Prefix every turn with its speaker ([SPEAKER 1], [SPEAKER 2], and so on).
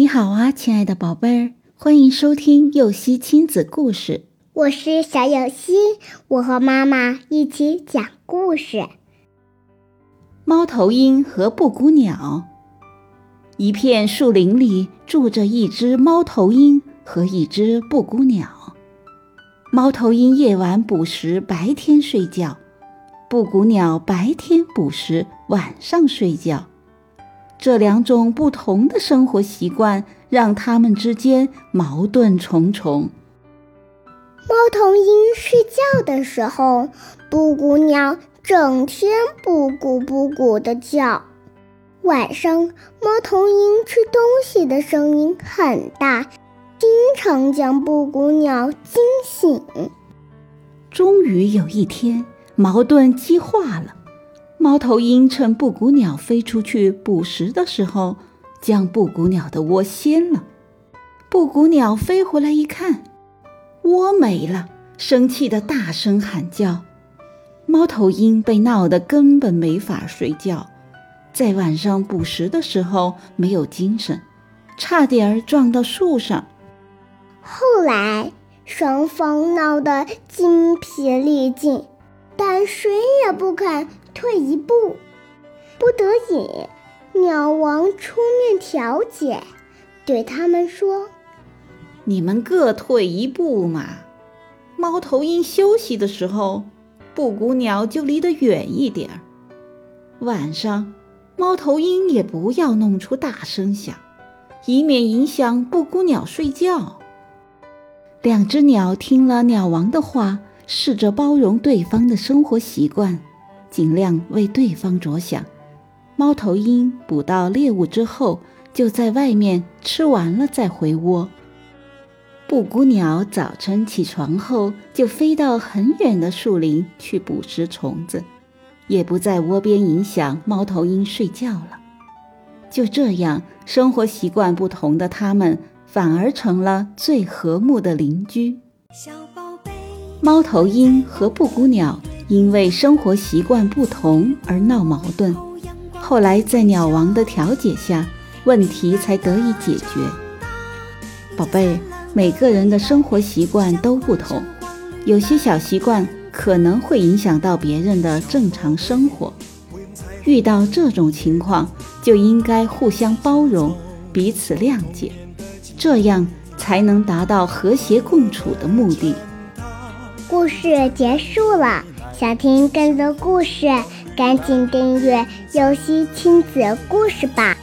[SPEAKER 1] 你好啊，亲爱的宝贝儿，欢迎收听幼熙亲子故事。
[SPEAKER 2] 我是小幼熙，我和妈妈一起讲故事。
[SPEAKER 1] 猫头鹰和布谷鸟。一片树林里住着一只猫头鹰和一只布谷鸟。猫头鹰夜晚捕食，白天睡觉；布谷鸟白天捕食，晚上睡觉。这两种不同的生活习惯，让他们之间矛盾重重。
[SPEAKER 2] 猫头鹰睡觉的时候，布谷鸟整天布谷布谷的叫；晚上，猫头鹰吃东西的声音很大，经常将布谷鸟惊醒。
[SPEAKER 1] 终于有一天，矛盾激化了。猫头鹰趁布谷鸟飞出去捕食的时候，将布谷鸟的窝掀了。布谷鸟飞回来一看，窝没了，生气的大声喊叫。猫头鹰被闹得根本没法睡觉，在晚上捕食的时候没有精神，差点儿撞到树上。
[SPEAKER 2] 后来双方闹得筋疲力尽，但谁也不肯。退一步，不得已，鸟王出面调解，对他们说：“
[SPEAKER 1] 你们各退一步嘛。猫头鹰休息的时候，布谷鸟就离得远一点儿。晚上，猫头鹰也不要弄出大声响，以免影响布谷鸟睡觉。”两只鸟听了鸟王的话，试着包容对方的生活习惯。尽量为对方着想。猫头鹰捕到猎物之后，就在外面吃完了再回窝。布谷鸟早晨起床后，就飞到很远的树林去捕食虫子，也不在窝边影响猫头鹰睡觉了。就这样，生活习惯不同的它们，反而成了最和睦的邻居。猫头鹰和布谷鸟。因为生活习惯不同而闹矛盾，后来在鸟王的调解下，问题才得以解决。宝贝，每个人的生活习惯都不同，有些小习惯可能会影响到别人的正常生活。遇到这种情况，就应该互相包容，彼此谅解，这样才能达到和谐共处的目的。
[SPEAKER 2] 故事结束了。想听更多故事，赶紧订阅“游戏亲子故事”吧。